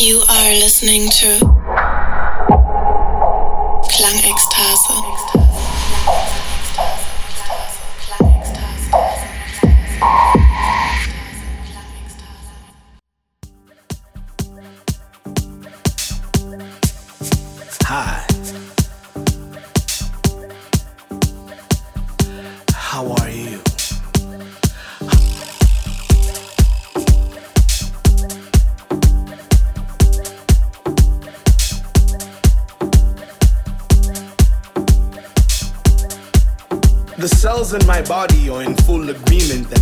You are listening to Klangextase. in my body are in full agreement